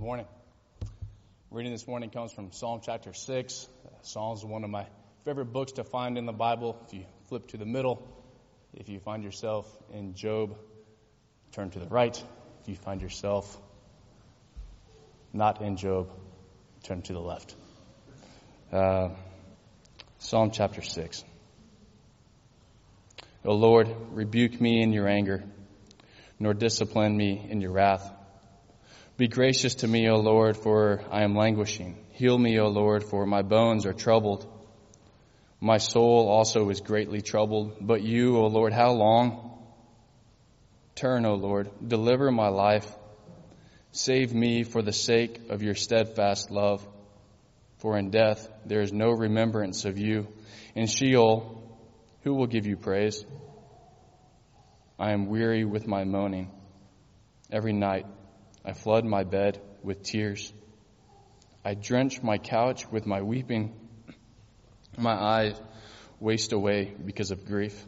Good morning. Reading this morning comes from Psalm chapter 6. Psalms is one of my favorite books to find in the Bible. If you flip to the middle, if you find yourself in Job, turn to the right. If you find yourself not in Job, turn to the left. Uh, Psalm chapter 6. O Lord, rebuke me in your anger, nor discipline me in your wrath. Be gracious to me, O Lord, for I am languishing. Heal me, O Lord, for my bones are troubled. My soul also is greatly troubled. But you, O Lord, how long? Turn, O Lord, deliver my life. Save me for the sake of your steadfast love. For in death there is no remembrance of you. In Sheol, who will give you praise? I am weary with my moaning. Every night I flood my bed with tears. I drench my couch with my weeping. My eyes waste away because of grief.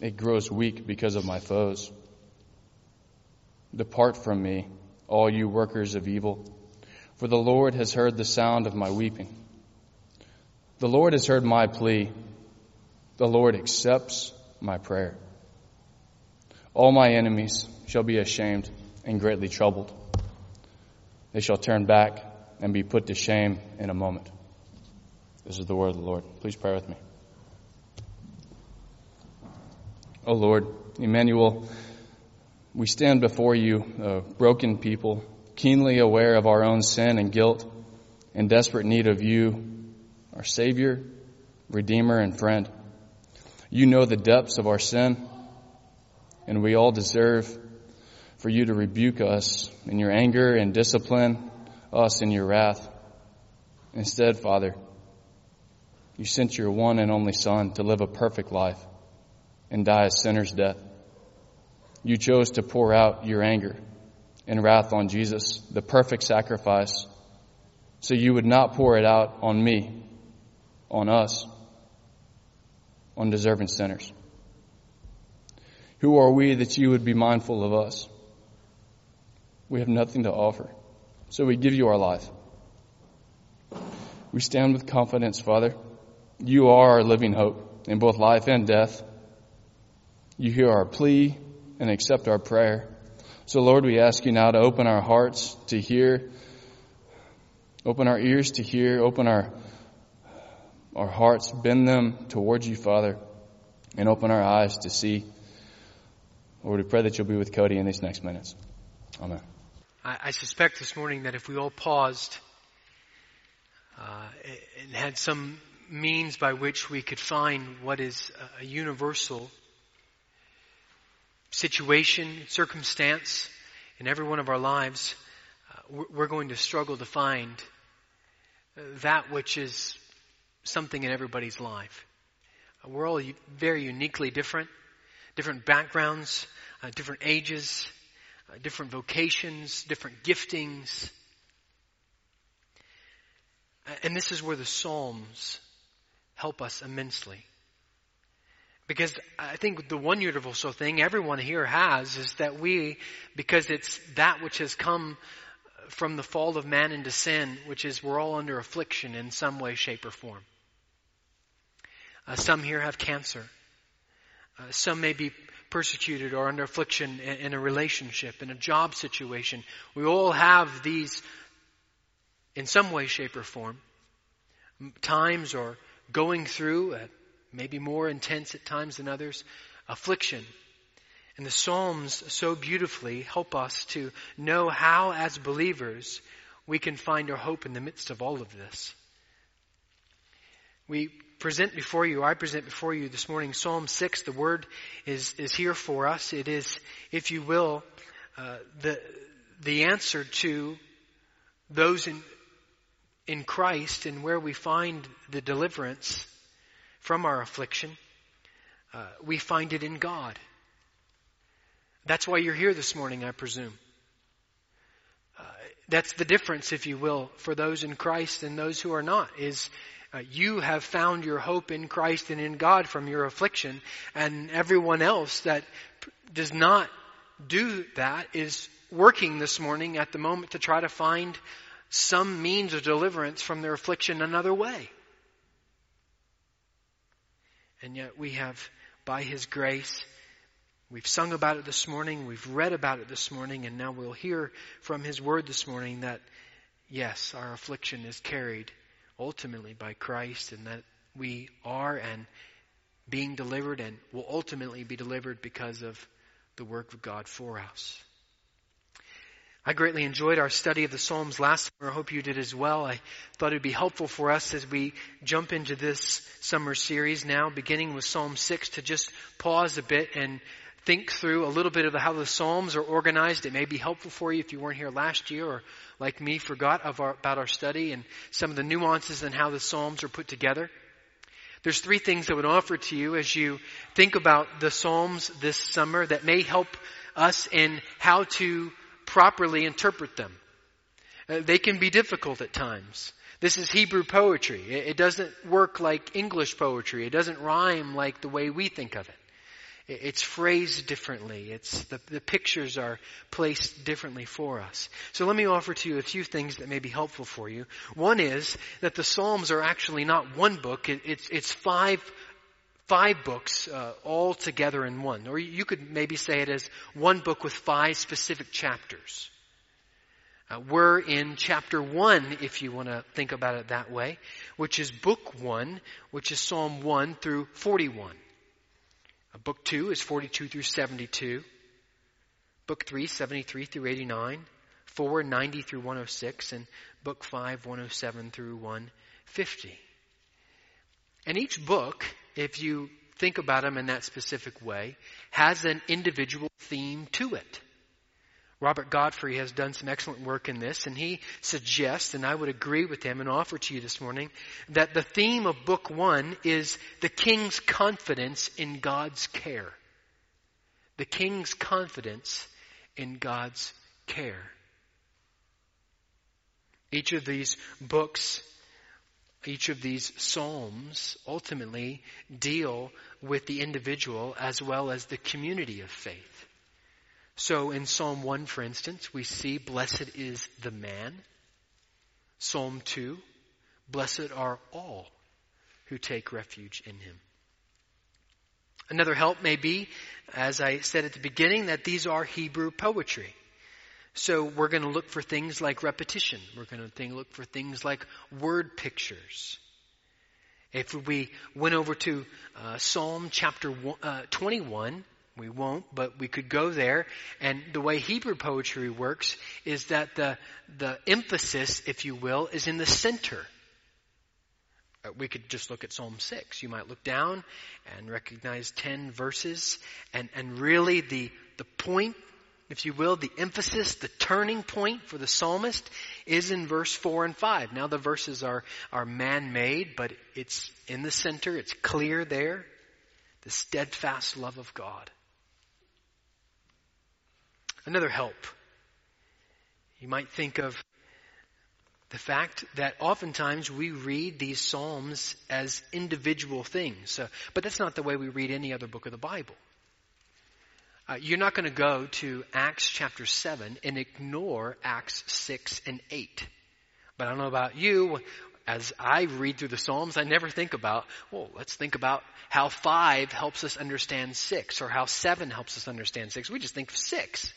It grows weak because of my foes. Depart from me, all you workers of evil, for the Lord has heard the sound of my weeping. The Lord has heard my plea. The Lord accepts my prayer. All my enemies shall be ashamed and greatly troubled. They shall turn back and be put to shame in a moment. This is the word of the Lord. Please pray with me. O oh Lord, Emmanuel, we stand before you, broken people, keenly aware of our own sin and guilt, in desperate need of you, our Savior, Redeemer, and friend. You know the depths of our sin, and we all deserve for you to rebuke us in your anger and discipline us in your wrath. Instead, Father, you sent your one and only Son to live a perfect life and die a sinner's death. You chose to pour out your anger and wrath on Jesus, the perfect sacrifice, so you would not pour it out on me, on us, on deserving sinners. Who are we that you would be mindful of us? We have nothing to offer, so we give you our life. We stand with confidence, Father. You are our living hope in both life and death. You hear our plea and accept our prayer. So, Lord, we ask you now to open our hearts to hear, open our ears to hear, open our, our hearts, bend them towards you, Father, and open our eyes to see. Lord, we pray that you'll be with Cody in these next minutes. Amen. I, I suspect this morning that if we all paused uh, and had some means by which we could find what is a universal situation, circumstance in every one of our lives, uh, we're going to struggle to find that which is something in everybody's life. Uh, we're all very uniquely different, different backgrounds, uh, different ages, uh, different vocations, different giftings. And this is where the Psalms help us immensely. Because I think the one universal thing everyone here has is that we, because it's that which has come from the fall of man into sin, which is we're all under affliction in some way, shape, or form. Uh, some here have cancer. Uh, some may be persecuted or under affliction in, a relationship, in a job situation. We all have these in some way, shape, or form. Times or going through maybe more intense at times than others, affliction. And the Psalms so beautifully help us to know how, as believers, we can find our hope in the midst of all of this. We present before you, I present before you this morning Psalm 6. The word is, is here for us. It is, if you will, uh, the, the answer to those in, in Christ and where we find the deliverance from our affliction, uh, we find it in God. That's why you're here this morning, I presume. Uh, that's the difference, if you will, for those in Christ and those who are not, is uh, you have found your hope in Christ and in God from your affliction, and everyone else that does not do that is working this morning at the moment to try to find some means of deliverance from their affliction another way. And yet we have, by His grace, we've sung about it this morning, we've read about it this morning, and now we'll hear from His Word this morning that, yes, our affliction is carried ultimately by Christ and that we are and being delivered and will ultimately be delivered because of the work of God for us. I greatly enjoyed our study of the Psalms last summer. I hope you did as well. I thought it would be helpful for us as we jump into this summer series now, beginning with Psalm 6, to just pause a bit and think through a little bit of how the Psalms are organized. It may be helpful for you if you weren't here last year or like me forgot our, about our study and some of the nuances and how the Psalms are put together. There's three things I would offer to you as you think about the Psalms this summer that may help us in how to properly interpret them. Uh, they can be difficult at times. This is Hebrew poetry. It, it doesn't work like English poetry. It doesn't rhyme like the way we think of it. It it's phrased differently. It's the, the pictures are placed differently for us. So let me offer to you a few things that may be helpful for you. One is that the Psalms are actually not one book. It, it's, it's five five books uh, all together in one. Or you could maybe say it as one book with five specific chapters. Uh, we're in chapter 1, if you want to think about it that way, which is book 1, which is Psalm 1 through 41. Book 2 is 42 through 72. Book 3, 73 through 89. 4, 90 through 106. And book 5, 107 through 150. And each book if you think about them in that specific way, has an individual theme to it. Robert Godfrey has done some excellent work in this, and he suggests, and I would agree with him and offer to you this morning, that the theme of book one is the king's confidence in God's care. The king's confidence in God's care. Each of these books each of these psalms ultimately deal with the individual as well as the community of faith. So in Psalm 1, for instance, we see, blessed is the man. Psalm 2, blessed are all who take refuge in him. Another help may be, as I said at the beginning, that these are Hebrew poetry. So we're going to look for things like repetition. We're going to look for things like word pictures. If we went over to uh, Psalm chapter one, uh, 21, we won't, but we could go there. And the way Hebrew poetry works is that the, the emphasis, if you will, is in the center. Uh, we could just look at Psalm 6. You might look down and recognize 10 verses and, and really the, the point if you will, the emphasis, the turning point for the psalmist is in verse 4 and 5. Now the verses are, are man-made, but it's in the center, it's clear there. The steadfast love of God. Another help. You might think of the fact that oftentimes we read these psalms as individual things. Uh, but that's not the way we read any other book of the Bible. Uh, you're not going to go to Acts chapter 7 and ignore Acts 6 and 8. But I don't know about you. As I read through the Psalms, I never think about, well, let's think about how 5 helps us understand 6 or how 7 helps us understand 6. We just think of 6.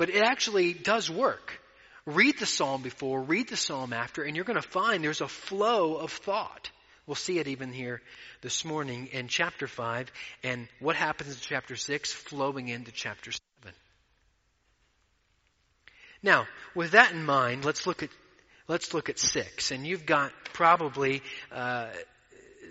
But it actually does work. Read the Psalm before, read the Psalm after, and you're going to find there's a flow of thought. We'll see it even here this morning in chapter 5 and what happens in chapter 6 flowing into chapter 7. Now, with that in mind, let's look at let's look at 6 and you've got probably uh,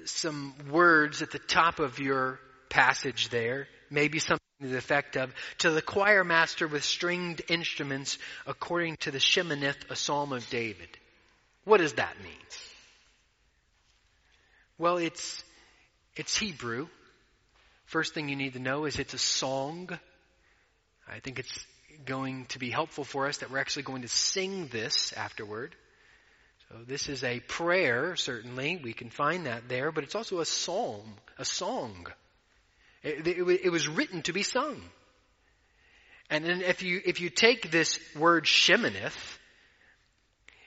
some words at the top of your passage there, maybe to the effect of to the choir master with stringed instruments according to the Sheminith, a psalm of David. What does that mean? Well, it's, it's Hebrew. First thing you need to know is it's a song. I think it's going to be helpful for us that we're actually going to sing this afterward. So this is a prayer, certainly. We can find that there, but it's also a psalm, a song. It, was written to be sung. And then if you, if you take this word sheminith,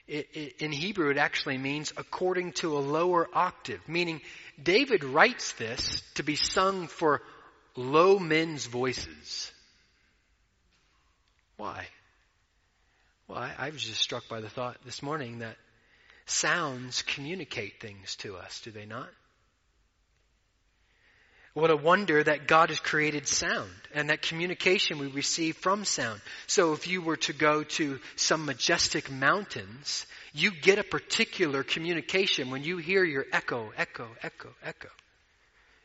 it, it, in Hebrew it actually means according to a lower octave, meaning David writes this to be sung for low men's voices. Why? Well, I, I was just struck by the thought this morning that sounds communicate things to us, do they not? What a wonder that God has created sound and that communication we receive from sound. So if you were to go to some majestic mountains, you get a particular communication when you hear your echo, echo, echo, echo.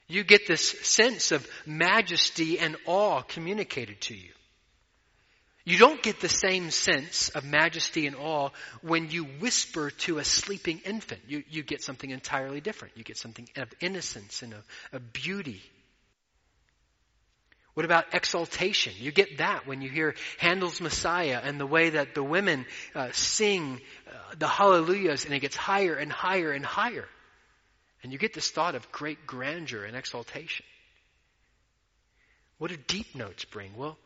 You get this sense of majesty and awe communicated to you. You don't get the same sense of majesty and awe when you whisper to a sleeping infant. You, you get something entirely different. You get something of innocence and of, of beauty. What about exaltation? You get that when you hear Handel's Messiah and the way that the women uh, sing uh, the hallelujahs and it gets higher and higher and higher. And you get this thought of great grandeur and exaltation. What do deep notes bring? Well,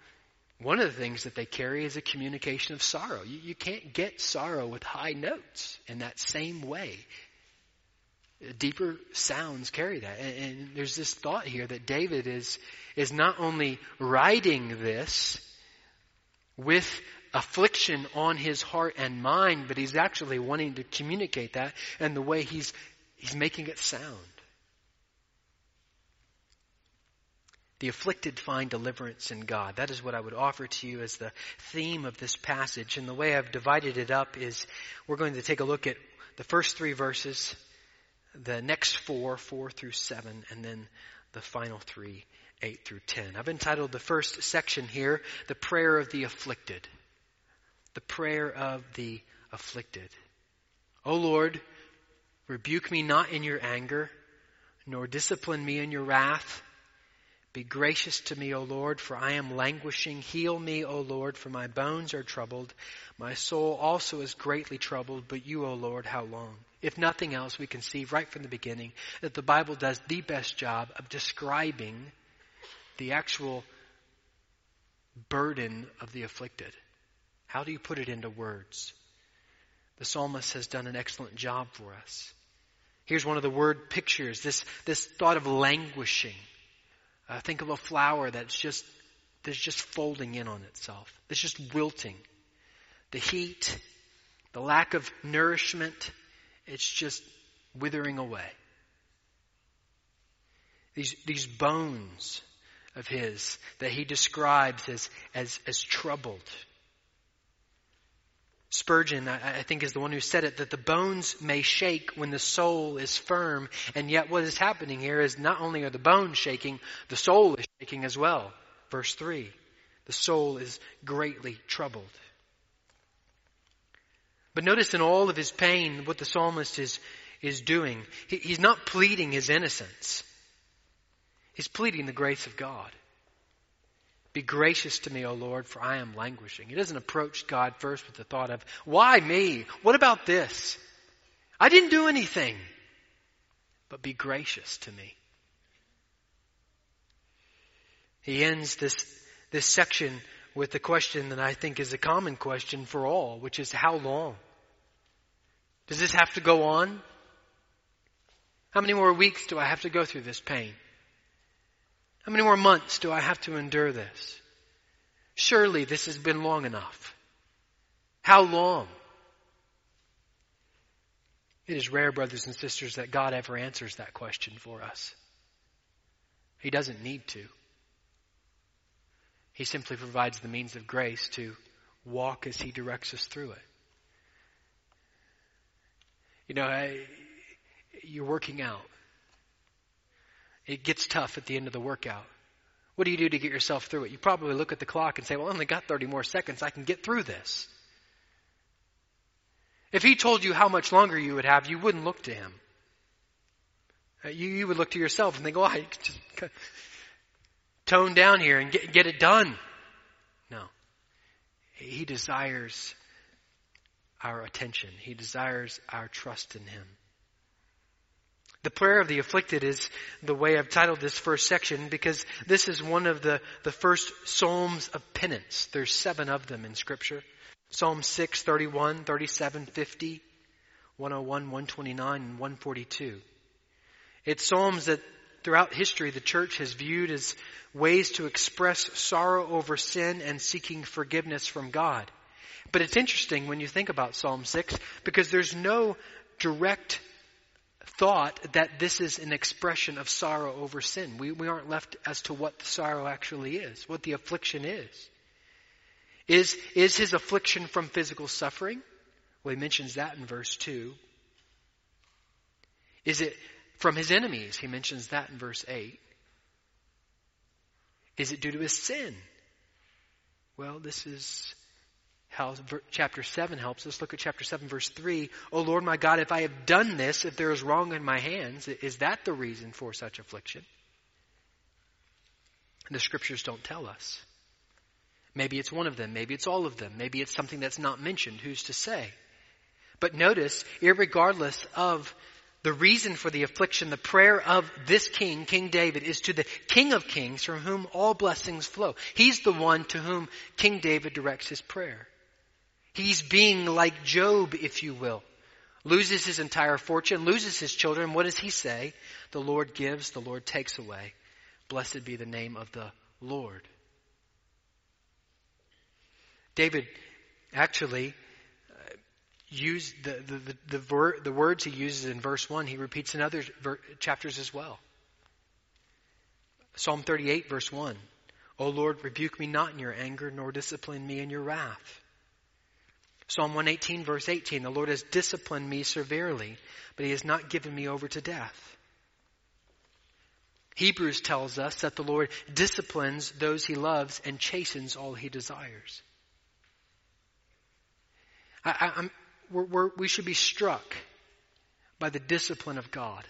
one of the things that they carry is a communication of sorrow. You, you can't get sorrow with high notes in that same way. Deeper sounds carry that. And, and there's this thought here that David is, is not only writing this with affliction on his heart and mind, but he's actually wanting to communicate that and the way he's, he's making it sound. The afflicted find deliverance in God. That is what I would offer to you as the theme of this passage. And the way I've divided it up is we're going to take a look at the first three verses, the next four, four through seven, and then the final three, eight through ten. I've entitled the first section here, The Prayer of the Afflicted. The Prayer of the Afflicted. O Lord, rebuke me not in your anger, nor discipline me in your wrath. Be gracious to me, O Lord, for I am languishing. Heal me, O Lord, for my bones are troubled. My soul also is greatly troubled, but you, O Lord, how long? If nothing else, we can see right from the beginning that the Bible does the best job of describing the actual burden of the afflicted. How do you put it into words? The psalmist has done an excellent job for us. Here's one of the word pictures, this, this thought of languishing. Uh, think of a flower that's just, that's just folding in on itself. It's just wilting. The heat, the lack of nourishment, it's just withering away. These, these bones of his that he describes as, as, as troubled. Spurgeon, I, I, think, is the one who said it, that the bones may shake when the soul is firm, and yet what is happening here is not only are the bones shaking, the soul is shaking as well. Verse 3. The soul is greatly troubled. But notice in all of his pain what the psalmist is, is doing. He, he's not pleading his innocence. He's pleading the grace of God. Be gracious to me, O Lord, for I am languishing. He doesn't approach God first with the thought of, why me? What about this? I didn't do anything. But be gracious to me. He ends this, this section with the question that I think is a common question for all, which is how long? Does this have to go on? How many more weeks do I have to go through this pain? How many more months do I have to endure this? Surely this has been long enough. How long? It is rare, brothers and sisters, that God ever answers that question for us. He doesn't need to. He simply provides the means of grace to walk as He directs us through it. You know, I, you're working out. It gets tough at the end of the workout. What do you do to get yourself through it? You probably look at the clock and say, well, I only got 30 more seconds. I can get through this. If he told you how much longer you would have, you wouldn't look to him. Uh, you, you would look to yourself and think, oh, I just tone down here and get, get it done. No. He desires our attention. He desires our trust in him. The prayer of the afflicted is the way I've titled this first section because this is one of the, the first Psalms of penance. There's seven of them in Scripture. Psalm 6, 31, 37, 50, 101, 129, and 142. It's Psalms that throughout history the church has viewed as ways to express sorrow over sin and seeking forgiveness from God. But it's interesting when you think about Psalm 6 because there's no direct thought that this is an expression of sorrow over sin. We, we aren't left as to what the sorrow actually is, what the affliction is. Is, is his affliction from physical suffering? Well, he mentions that in verse 2. Is it from his enemies? He mentions that in verse 8. Is it due to his sin? Well, this is chapter 7 helps us. Look at chapter 7, verse 3. O Lord my God, if I have done this, if there is wrong in my hands, is that the reason for such affliction? And the scriptures don't tell us. Maybe it's one of them. Maybe it's all of them. Maybe it's something that's not mentioned. Who's to say? But notice, regardless of the reason for the affliction, the prayer of this king, King David, is to the King of Kings from whom all blessings flow. He's the one to whom King David directs his prayer. He's being like Job, if you will. Loses his entire fortune, loses his children. What does he say? The Lord gives, the Lord takes away. Blessed be the name of the Lord. David actually uh, used the, the, the, the, ver, the, words he uses in verse 1, he repeats in other ver, chapters as well. Psalm 38, verse 1. O Lord, rebuke me not in your anger, nor discipline me in your wrath. Psalm 118 verse 18, the Lord has disciplined me severely, but he has not given me over to death. Hebrews tells us that the Lord disciplines those he loves and chastens all he desires. I, I, we're, we're, we should be struck by the discipline of God.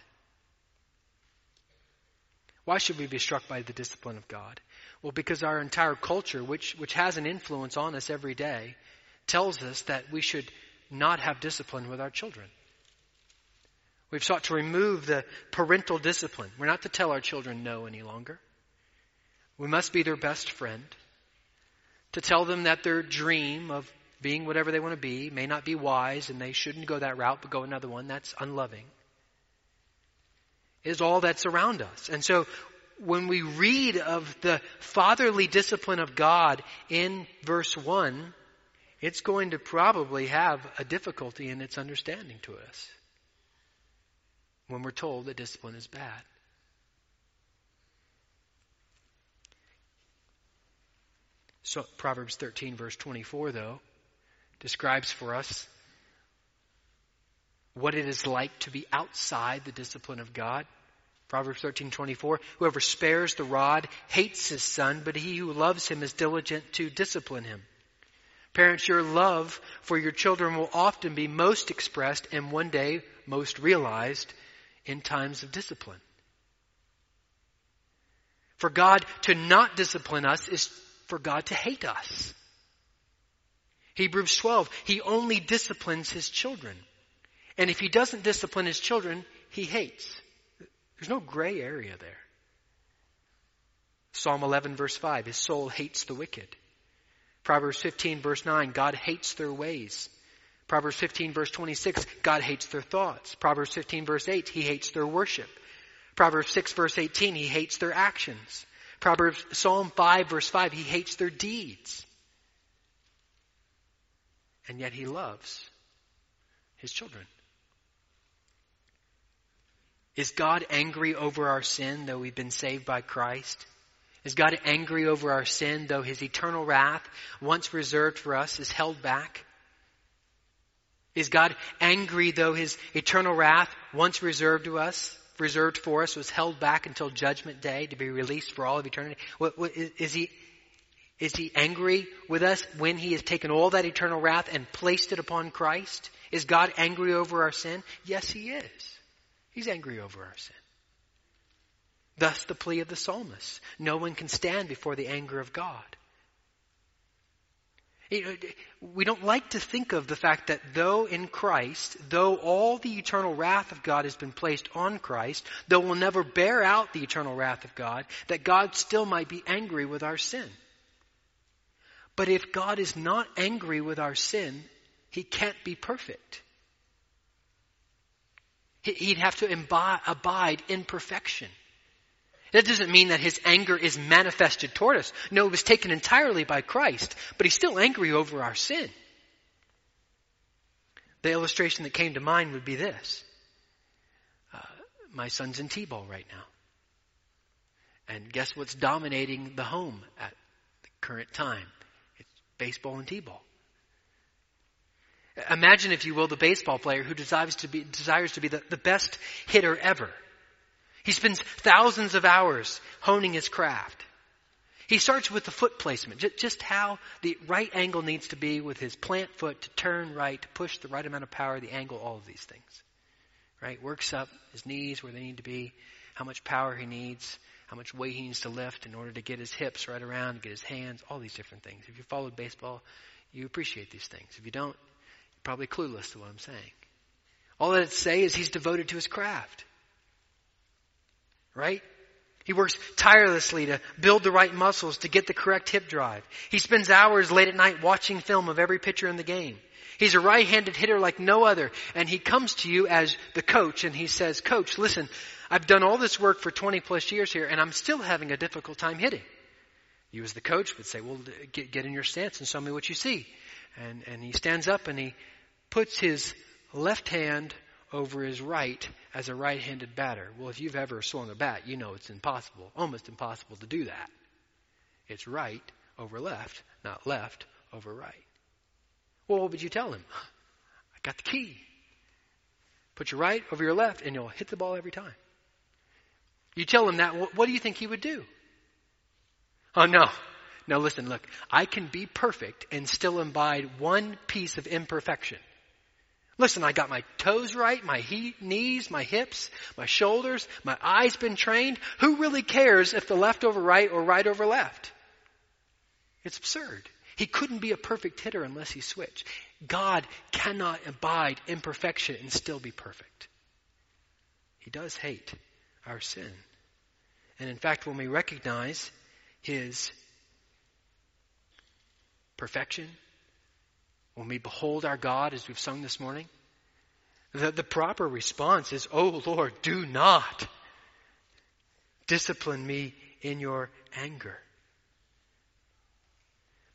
Why should we be struck by the discipline of God? Well, because our entire culture, which, which has an influence on us every day, tells us that we should not have discipline with our children. We've sought to remove the parental discipline. We're not to tell our children no any longer. We must be their best friend. To tell them that their dream of being whatever they want to be may not be wise and they shouldn't go that route but go another one. That's unloving. Is all that's around us. And so when we read of the fatherly discipline of God in verse 1, it's going to probably have a difficulty in its understanding to us when we're told that discipline is bad. So Proverbs 13 verse 24 though describes for us what it is like to be outside the discipline of God. Proverbs 13:24 Whoever spares the rod hates his son, but he who loves him is diligent to discipline him. Parents, your love for your children will often be most expressed and one day most realized in times of discipline. For God to not discipline us is for God to hate us. Hebrews 12, He only disciplines His children. And if He doesn't discipline His children, He hates. There's no gray area there. Psalm 11 verse 5, His soul hates the wicked. Proverbs 15 verse 9, God hates their ways. Proverbs 15 verse 26, God hates their thoughts. Proverbs 15 verse 8, He hates their worship. Proverbs 6 verse 18, He hates their actions. Proverbs, Psalm 5 verse 5, He hates their deeds. And yet He loves His children. Is God angry over our sin though we've been saved by Christ? Is God angry over our sin, though his eternal wrath, once reserved for us, is held back? Is God angry, though his eternal wrath, once reserved to us, reserved for us, was held back until judgment day to be released for all of eternity? What, what, is he, is he angry with us when he has taken all that eternal wrath and placed it upon Christ? Is God angry over our sin? Yes, he is. He's angry over our sin. Thus the plea of the psalmist. No one can stand before the anger of God. We don't like to think of the fact that though in Christ, though all the eternal wrath of God has been placed on Christ, though we'll never bear out the eternal wrath of God, that God still might be angry with our sin. But if God is not angry with our sin, He can't be perfect. He'd have to abide in perfection. That doesn't mean that his anger is manifested toward us. No, it was taken entirely by Christ, but he's still angry over our sin. The illustration that came to mind would be this. Uh, my son's in T-ball right now. And guess what's dominating the home at the current time? It's baseball and T-ball. Imagine, if you will, the baseball player who desires to be, desires to be the, the best hitter ever. He spends thousands of hours honing his craft. He starts with the foot placement, just how the right angle needs to be with his plant foot to turn right, to push the right amount of power, the angle, all of these things. Right? Works up his knees where they need to be, how much power he needs, how much weight he needs to lift in order to get his hips right around, get his hands, all these different things. If you followed baseball, you appreciate these things. If you don't, you're probably clueless to what I'm saying. All that it say is he's devoted to his craft. Right? He works tirelessly to build the right muscles to get the correct hip drive. He spends hours late at night watching film of every pitcher in the game. He's a right-handed hitter like no other. And he comes to you as the coach and he says, Coach, listen, I've done all this work for 20 plus years here and I'm still having a difficult time hitting. You as the coach would say, well, get, get in your stance and show me what you see. And, and he stands up and he puts his left hand over his right as a right-handed batter. Well, if you've ever swung a bat, you know it's impossible, almost impossible to do that. It's right over left, not left over right. Well, what would you tell him? I got the key. Put your right over your left and you'll hit the ball every time. You tell him that, what do you think he would do? Oh no. Now listen, look, I can be perfect and still imbibe one piece of imperfection. Listen, I got my toes right, my he- knees, my hips, my shoulders, my eyes been trained. Who really cares if the left over right or right over left? It's absurd. He couldn't be a perfect hitter unless he switched. God cannot abide imperfection and still be perfect. He does hate our sin. And in fact, when we recognize his perfection, when we behold our God as we've sung this morning, the, the proper response is, Oh Lord, do not discipline me in your anger.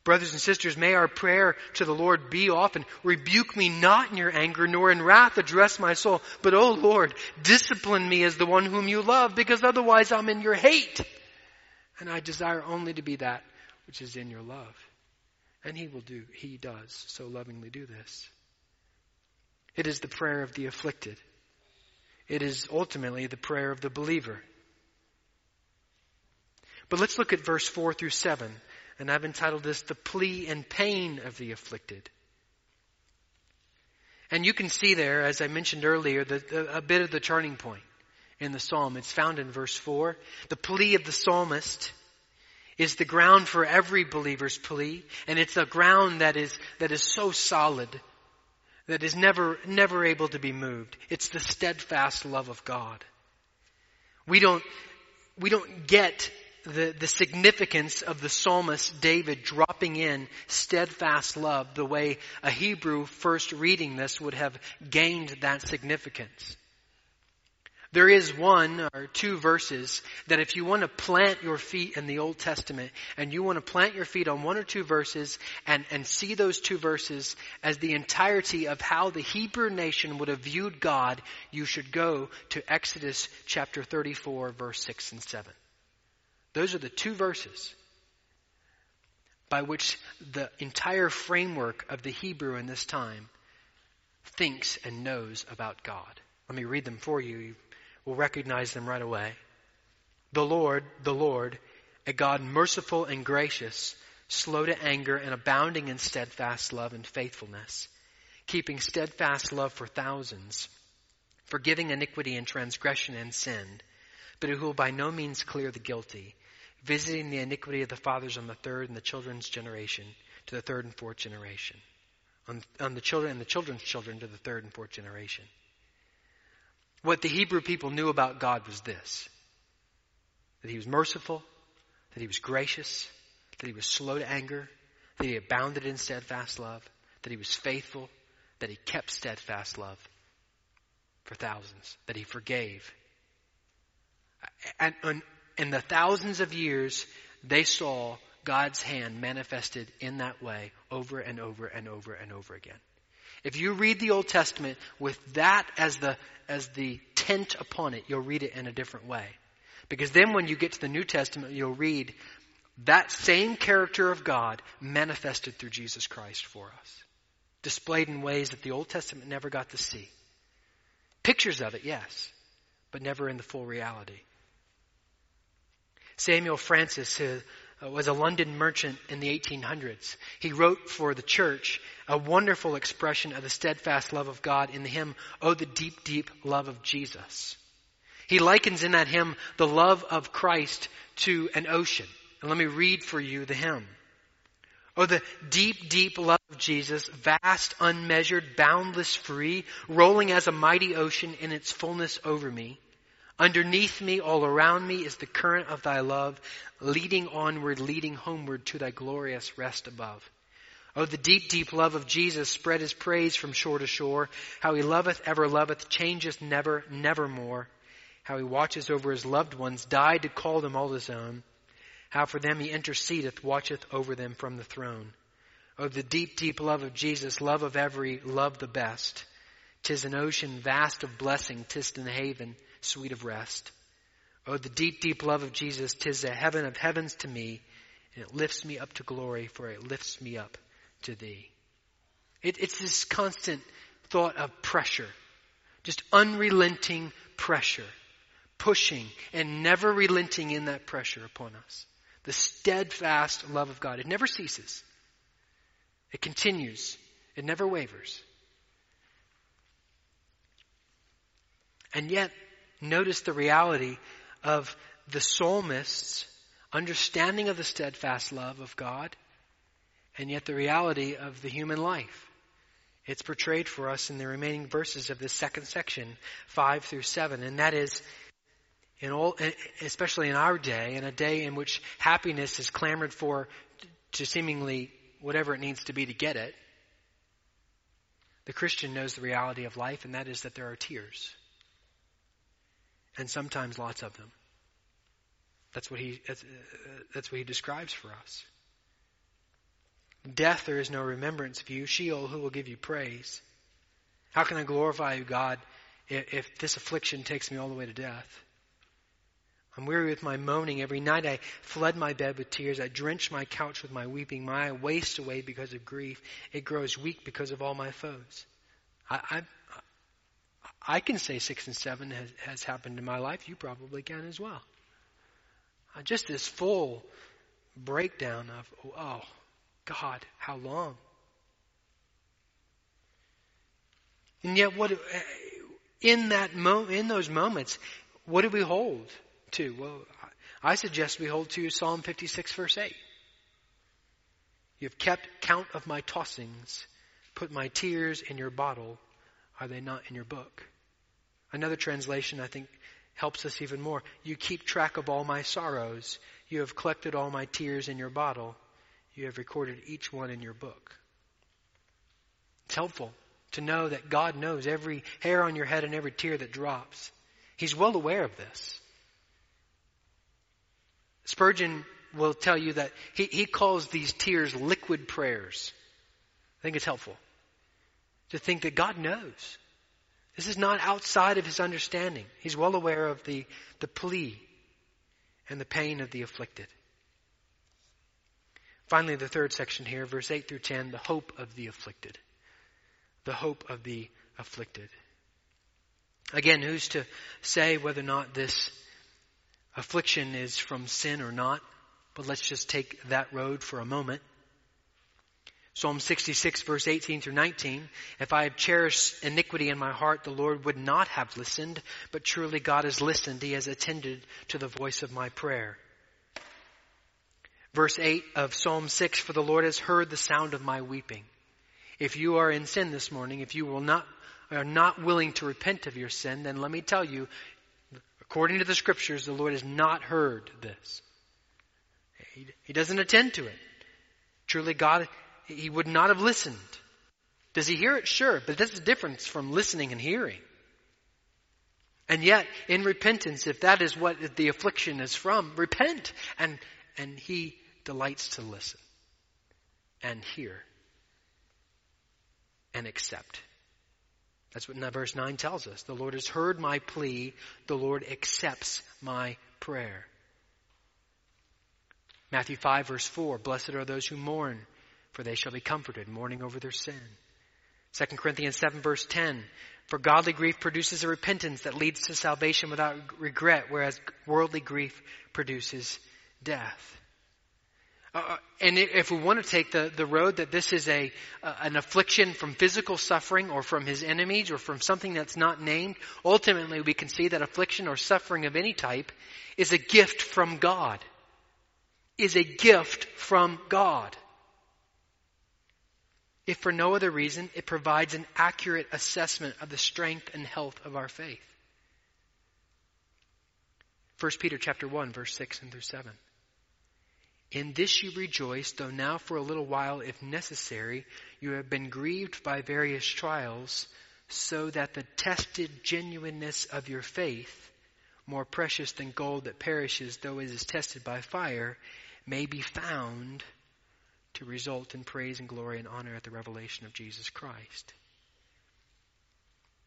Brothers and sisters, may our prayer to the Lord be often, rebuke me not in your anger, nor in wrath address my soul, but, O Lord, discipline me as the one whom you love, because otherwise I'm in your hate. And I desire only to be that which is in your love. And he will do, he does so lovingly do this. It is the prayer of the afflicted. It is ultimately the prayer of the believer. But let's look at verse 4 through 7. And I've entitled this The Plea and Pain of the Afflicted. And you can see there, as I mentioned earlier, the, a bit of the turning point in the psalm. It's found in verse 4. The plea of the psalmist is the ground for every believer's plea, and it's a ground that is, that is so solid, that is never, never able to be moved. It's the steadfast love of God. We don't, we don't get the, the significance of the psalmist David dropping in steadfast love the way a Hebrew first reading this would have gained that significance. There is one or two verses that if you want to plant your feet in the Old Testament and you want to plant your feet on one or two verses and, and see those two verses as the entirety of how the Hebrew nation would have viewed God, you should go to Exodus chapter 34 verse 6 and 7. Those are the two verses by which the entire framework of the Hebrew in this time thinks and knows about God. Let me read them for you will recognize them right away. The Lord, the Lord, a God merciful and gracious, slow to anger and abounding in steadfast love and faithfulness, keeping steadfast love for thousands, forgiving iniquity and transgression and sin, but who will by no means clear the guilty, visiting the iniquity of the fathers on the third and the children's generation to the third and fourth generation. On, on the children and the children's children to the third and fourth generation. What the Hebrew people knew about God was this that He was merciful, that He was gracious, that He was slow to anger, that He abounded in steadfast love, that He was faithful, that He kept steadfast love for thousands, that He forgave. And, in the thousands of years, they saw God's hand manifested in that way over and over and over and over again. If you read the Old Testament with that as the, as the tent upon it, you'll read it in a different way. Because then when you get to the New Testament, you'll read that same character of God manifested through Jesus Christ for us. Displayed in ways that the Old Testament never got to see. Pictures of it, yes, but never in the full reality. Samuel Francis Uh, was a London merchant in the 1800s. He wrote for the church a wonderful expression of the steadfast love of God in the hymn, Oh, the deep, deep love of Jesus. He likens in that hymn the love of Christ to an ocean. And let me read for you the hymn. Oh, the deep, deep love of Jesus, vast, unmeasured, boundless, free, rolling as a mighty ocean in its fullness over me. Underneath me, all around me, is the current of thy love, leading onward, leading homeward to thy glorious rest above. Oh, the deep, deep love of Jesus spread his praise from shore to shore. How he loveth, ever loveth, changeth never, nevermore. How he watches over his loved ones, died to call them all his own. How for them he intercedeth, watcheth over them from the throne. Oh, the deep, deep love of Jesus, love of every, love the best. Tis an ocean vast of blessing, tis an haven sweet of rest. Oh, the deep, deep love of Jesus, tis a heaven of heavens to me, and it lifts me up to glory, for it lifts me up to thee. It, it's this constant thought of pressure, just unrelenting pressure, pushing and never relenting in that pressure upon us. The steadfast love of God. It never ceases. It continues. It never wavers. And yet, notice the reality of the psalmist's understanding of the steadfast love of God, and yet the reality of the human life. It's portrayed for us in the remaining verses of this second section, 5 through 7, and that is in all, especially in our day, in a day in which happiness is clamored for to seemingly whatever it needs to be to get it, the Christian knows the reality of life, and that is that there are tears and sometimes lots of them. That's what he, that's, uh, that's what he describes for us. Death, there is no remembrance of you. Sheol, who will give you praise? How can I glorify you, God, if, if this affliction takes me all the way to death? I'm weary with my moaning. Every night I flood my bed with tears. I drench my couch with my weeping. My eye wastes away because of grief. It grows weak because of all my foes. I, I, I can say six and seven has, has happened in my life. You probably can as well. Uh, just this full breakdown of, oh, God, how long? And yet, what in that mo- in those moments, what do we hold to? Well, I suggest we hold to Psalm 56, verse 8. You have kept count of my tossings, put my tears in your bottle. Are they not in your book? Another translation, I think, helps us even more. You keep track of all my sorrows. You have collected all my tears in your bottle. You have recorded each one in your book. It's helpful to know that God knows every hair on your head and every tear that drops. He's well aware of this. Spurgeon will tell you that he, he calls these tears liquid prayers. I think it's helpful to think that God knows. This is not outside of his understanding. He's well aware of the, the plea and the pain of the afflicted. Finally, the third section here, verse 8 through 10, the hope of the afflicted. The hope of the afflicted. Again, who's to say whether or not this affliction is from sin or not? But let's just take that road for a moment. Psalm 66 verse 18 through 19. If I have cherished iniquity in my heart, the Lord would not have listened, but truly God has listened. He has attended to the voice of my prayer. Verse 8 of Psalm 6, For the Lord has heard the sound of my weeping. If you are in sin this morning, if you will not, are not willing to repent of your sin, then let me tell you, according to the scriptures, the Lord has not heard this. He, he doesn't attend to it. Truly God, He would not have listened. Does He hear it? Sure, but that's the difference from listening and hearing. And yet, in repentance, if that is what the affliction is from, repent and, and He delights to listen and hear and accept. That's what verse 9 tells us. The Lord has heard my plea. The Lord accepts my prayer. Matthew 5 verse 4, blessed are those who mourn, for they shall be comforted, mourning over their sin. 2 Corinthians 7 verse 10, for godly grief produces a repentance that leads to salvation without regret, whereas worldly grief produces death. Uh, and if we want to take the, the road that this is a uh, an affliction from physical suffering or from his enemies or from something that's not named, ultimately we can see that affliction or suffering of any type is a gift from God. Is a gift from God. If for no other reason, it provides an accurate assessment of the strength and health of our faith. 1 Peter chapter 1 verse 6 and through 7. In this you rejoice, though now for a little while, if necessary, you have been grieved by various trials, so that the tested genuineness of your faith, more precious than gold that perishes, though it is tested by fire, may be found to result in praise and glory and honor at the revelation of Jesus Christ.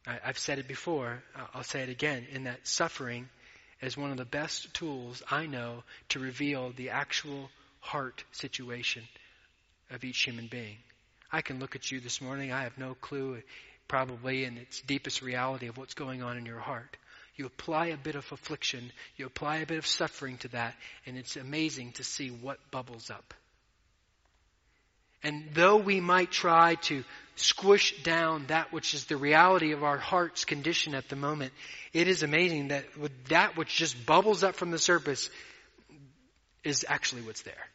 I, have said it before, I'll say it again, in that suffering is one of the best tools I know to reveal the actual heart situation of each human being. I can look at you this morning, I have no clue, probably in its deepest reality, of what's going on in your heart. You apply a bit of affliction, you apply a bit of suffering to that, and it's amazing to see what bubbles up. And though we might try to squish down that which is the reality of our heart's condition at the moment, it is amazing that that which just bubbles up from the surface is actually what's there.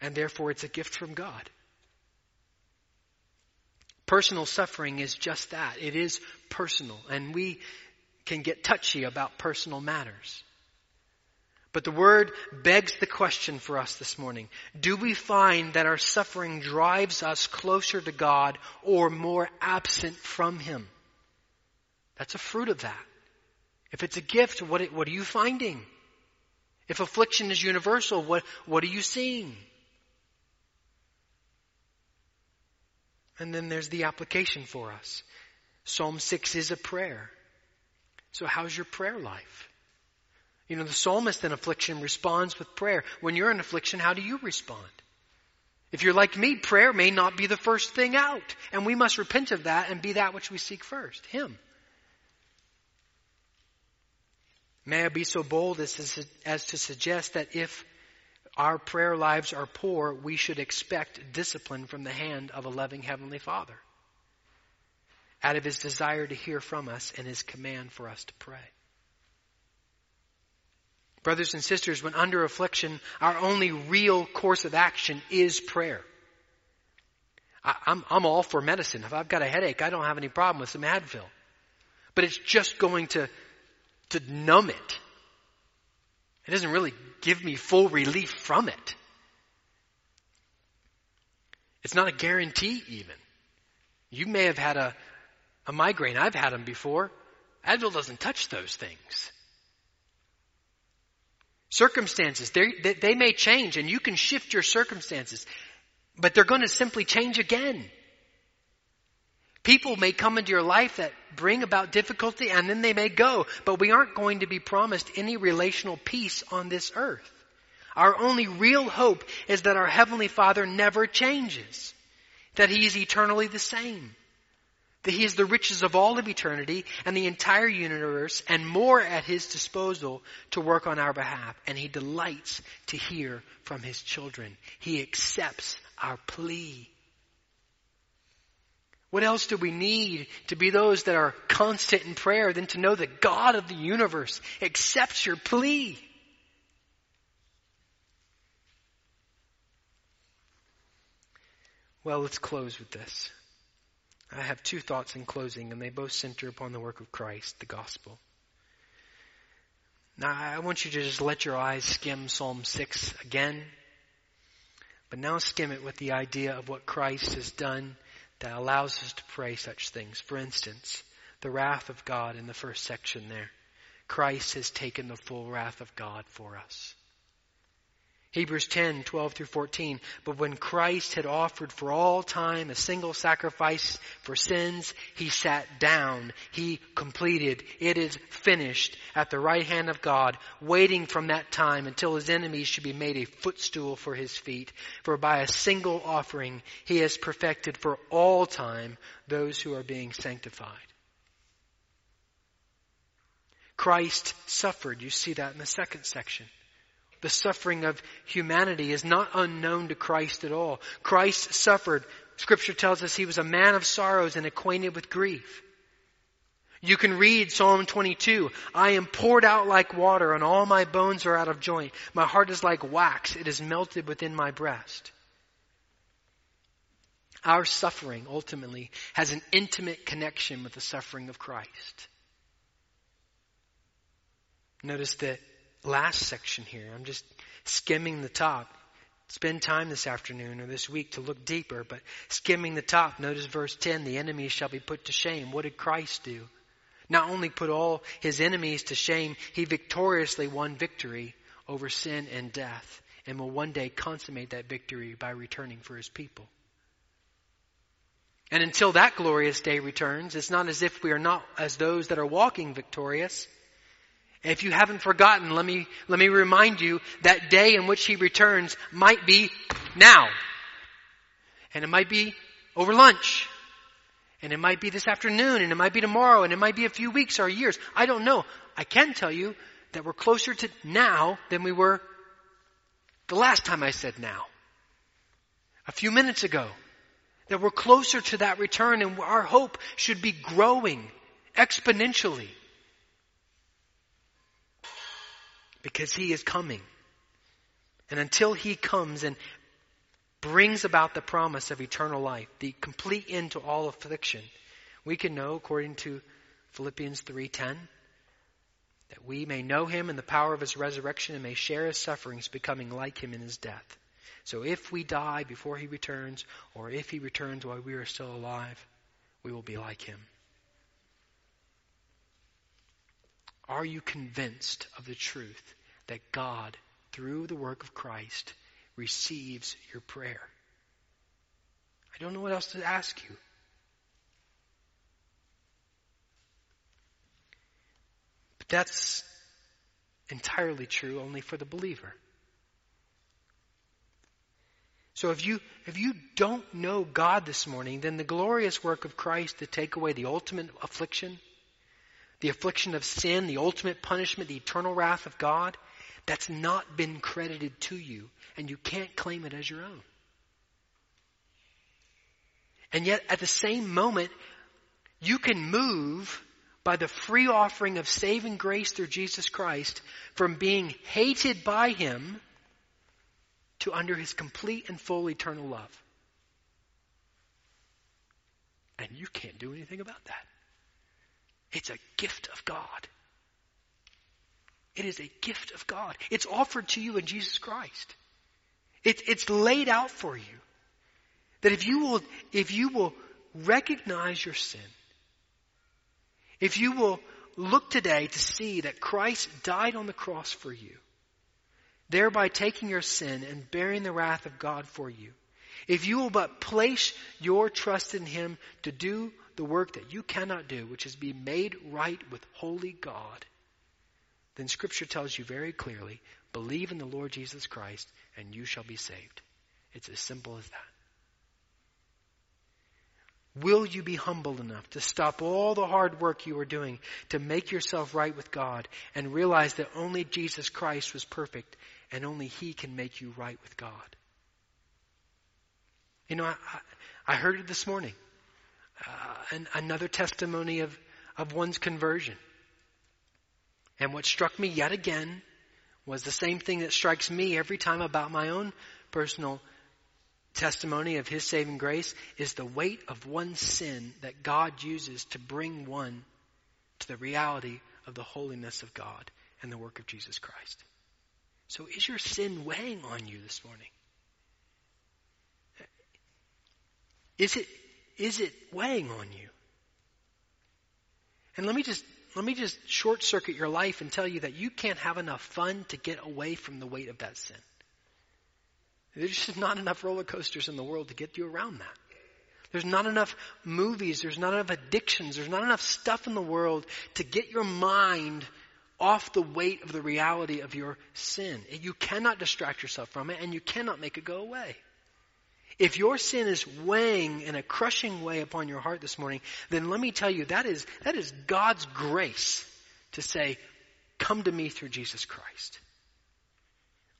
And therefore, it's a gift from God. Personal suffering is just that. It is personal. And we can get touchy about personal matters. But the word begs the question for us this morning. Do we find that our suffering drives us closer to God or more absent from Him? That's a fruit of that. If it's a gift, what, what are you finding? If affliction is universal, what, what are you seeing? And then there's the application for us. Psalm 6 is a prayer. So how's your prayer life? You know, the psalmist in affliction responds with prayer. When you're in affliction, how do you respond? If you're like me, prayer may not be the first thing out. And we must repent of that and be that which we seek first, Him. May I be so bold as to, as to suggest that if our prayer lives are poor, we should expect discipline from the hand of a loving Heavenly Father out of His desire to hear from us and His command for us to pray. Brothers and sisters, when under affliction, our only real course of action is prayer. I, am I'm, I'm all for medicine. If I've got a headache, I don't have any problem with some Advil. But it's just going to to numb it. It doesn't really give me full relief from it. It's not a guarantee even. You may have had a, a migraine. I've had them before. Advil doesn't touch those things. Circumstances, they, they may change and you can shift your circumstances, but they're going to simply change again. People may come into your life that bring about difficulty and then they may go, but we aren't going to be promised any relational peace on this earth. Our only real hope is that our Heavenly Father never changes, that He is eternally the same, that he has the riches of all of eternity and the entire universe and more at his disposal to work on our behalf. And he delights to hear from his children. He accepts our plea. What else do we need to be those that are constant in prayer than to know that God of the universe accepts your plea? Well, let's close with this. I have two thoughts in closing, and they both center upon the work of Christ, the gospel. Now, I want you to just let your eyes skim Psalm 6 again, but now skim it with the idea of what Christ has done that allows us to pray such things. For instance, the wrath of God in the first section there. Christ has taken the full wrath of God for us. Hebrews 10, 12 through 14. But when Christ had offered for all time a single sacrifice for sins, he sat down. He completed. It is finished at the right hand of God, waiting from that time until his enemies should be made a footstool for his feet. For by a single offering, he has perfected for all time those who are being sanctified. Christ suffered. You see that in the second section. The suffering of humanity is not unknown to Christ at all. Christ suffered. Scripture tells us he was a man of sorrows and acquainted with grief. You can read Psalm 22. I am poured out like water and all my bones are out of joint. My heart is like wax. It is melted within my breast. Our suffering ultimately has an intimate connection with the suffering of Christ. Notice that last section here. I'm just skimming the top. Spend time this afternoon or this week to look deeper, but skimming the top, notice verse 10 the enemies shall be put to shame. What did Christ do? Not only put all his enemies to shame, he victoriously won victory over sin and death and will one day consummate that victory by returning for his people. And until that glorious day returns, it's not as if we are not as those that are walking victorious. If you haven't forgotten, let me, let me remind you that day in which he returns might be now. And it might be over lunch. And it might be this afternoon, and it might be tomorrow, and it might be a few weeks or years. I don't know. I can tell you that we're closer to now than we were the last time I said now. A few minutes ago. That we're closer to that return, and our hope should be growing exponentially. Because he is coming. And until he comes and brings about the promise of eternal life, the complete end to all affliction, we can know, according to Philippians 3.10, that we may know him in the power of his resurrection and may share his sufferings, becoming like him in his death. So if we die before he returns, or if he returns while we are still alive, we will be like him. Are you convinced of the truth that God, through the work of Christ, receives your prayer? I don't know what else to ask you. But that's entirely true only for the believer. So if you, if you don't know God this morning, then the glorious work of Christ to take away the ultimate affliction, the affliction of sin, the ultimate punishment, the eternal wrath of God, that's not been credited to you, and you can't claim it as your own. And yet, at the same moment, you can move by the free offering of saving grace through Jesus Christ from being hated by Him to under His complete and full eternal love. And you can't do anything about that. It's a gift of God. It is a gift of God. It's offered to you in Jesus Christ. It, it's laid out for you. That if you will, if you will recognize your sin, if you will look today to see that Christ died on the cross for you, thereby taking your sin and bearing the wrath of God for you, if you will but place your trust in Him to do the work that you cannot do, which is be made right with holy God, then Scripture tells you very clearly believe in the Lord Jesus Christ and you shall be saved. It's as simple as that. Will you be humble enough to stop all the hard work you are doing to make yourself right with God and realize that only Jesus Christ was perfect and only He can make you right with God? You know, I, I heard it this morning. Uh, an, another testimony of, of one's conversion. And what struck me yet again was the same thing that strikes me every time about my own personal testimony of his saving grace is the weight of one sin that God uses to bring one to the reality of the holiness of God and the work of Jesus Christ. So is your sin weighing on you this morning? Is it, is it weighing on you? And let me just, let me just short circuit your life and tell you that you can't have enough fun to get away from the weight of that sin. There's just not enough roller coasters in the world to get you around that. There's not enough movies, there's not enough addictions, there's not enough stuff in the world to get your mind off the weight of the reality of your sin. You cannot distract yourself from it and you cannot make it go away. If your sin is weighing in a crushing way upon your heart this morning, then let me tell you that is, that is God's grace to say, come to me through Jesus Christ.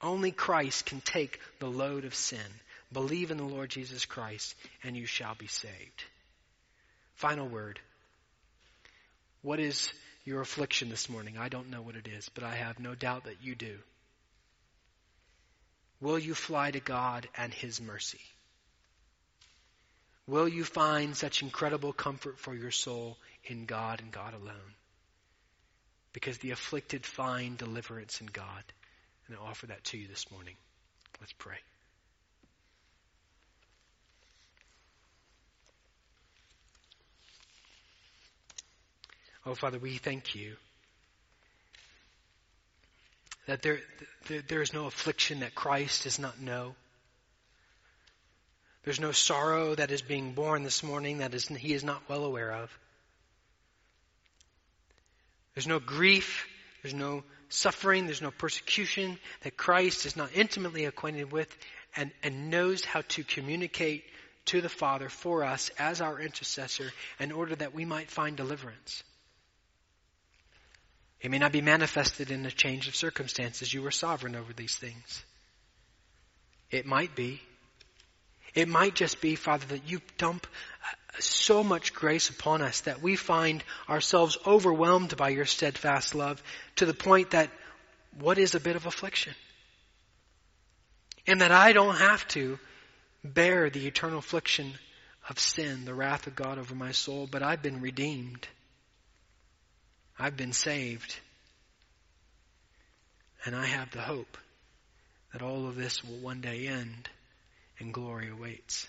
Only Christ can take the load of sin. Believe in the Lord Jesus Christ and you shall be saved. Final word. What is your affliction this morning? I don't know what it is, but I have no doubt that you do. Will you fly to God and His mercy? Will you find such incredible comfort for your soul in God and God alone? Because the afflicted find deliverance in God. And I offer that to you this morning. Let's pray. Oh, Father, we thank you that there, there, there is no affliction that Christ does not know. There's no sorrow that is being borne this morning that is, he is not well aware of. There's no grief. There's no suffering, there's no persecution that Christ is not intimately acquainted with and, and knows how to communicate to the Father for us as our intercessor in order that we might find deliverance. It may not be manifested in a change of circumstances. You are sovereign over these things. It might be. It might just be, Father, that you dump uh, so much grace upon us that we find ourselves overwhelmed by your steadfast love to the point that what is a bit of affliction? And that I don't have to bear the eternal affliction of sin, the wrath of God over my soul, but I've been redeemed. I've been saved. And I have the hope that all of this will one day end and glory awaits.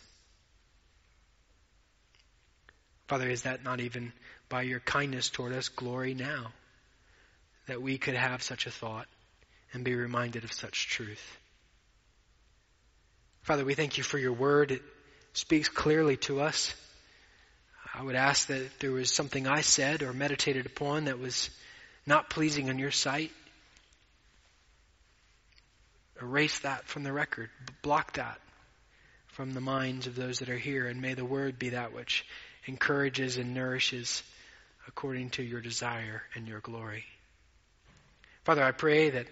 Father, is that not even by your kindness toward us glory now that we could have such a thought and be reminded of such truth? Father, we thank you for your word. It speaks clearly to us. I would ask that if there was something I said or meditated upon that was not pleasing in your sight, erase that from the record, block that from the minds of those that are here, and may the word be that which encourages and nourishes according to your desire and your glory. Father, I pray that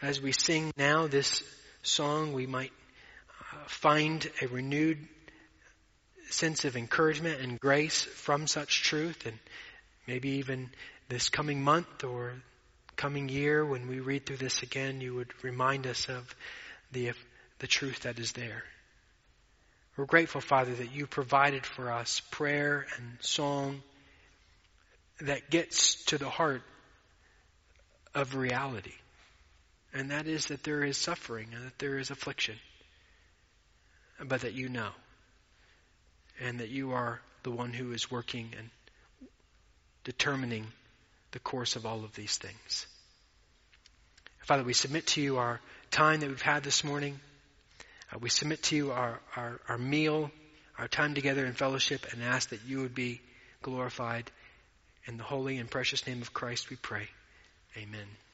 as we sing now this song, we might uh, find a renewed sense of encouragement and grace from such truth and maybe even this coming month or coming year when we read through this again, you would remind us of the, the truth that is there. We're grateful, Father, that you provided for us prayer and song that gets to the heart of reality. And that is that there is suffering and that there is affliction. But that you know. And that you are the one who is working and determining the course of all of these things. Father, we submit to you our time that we've had this morning. Uh, we submit to you our, our, our meal, our time together in fellowship, and ask that you would be glorified. In the holy and precious name of Christ we pray. Amen.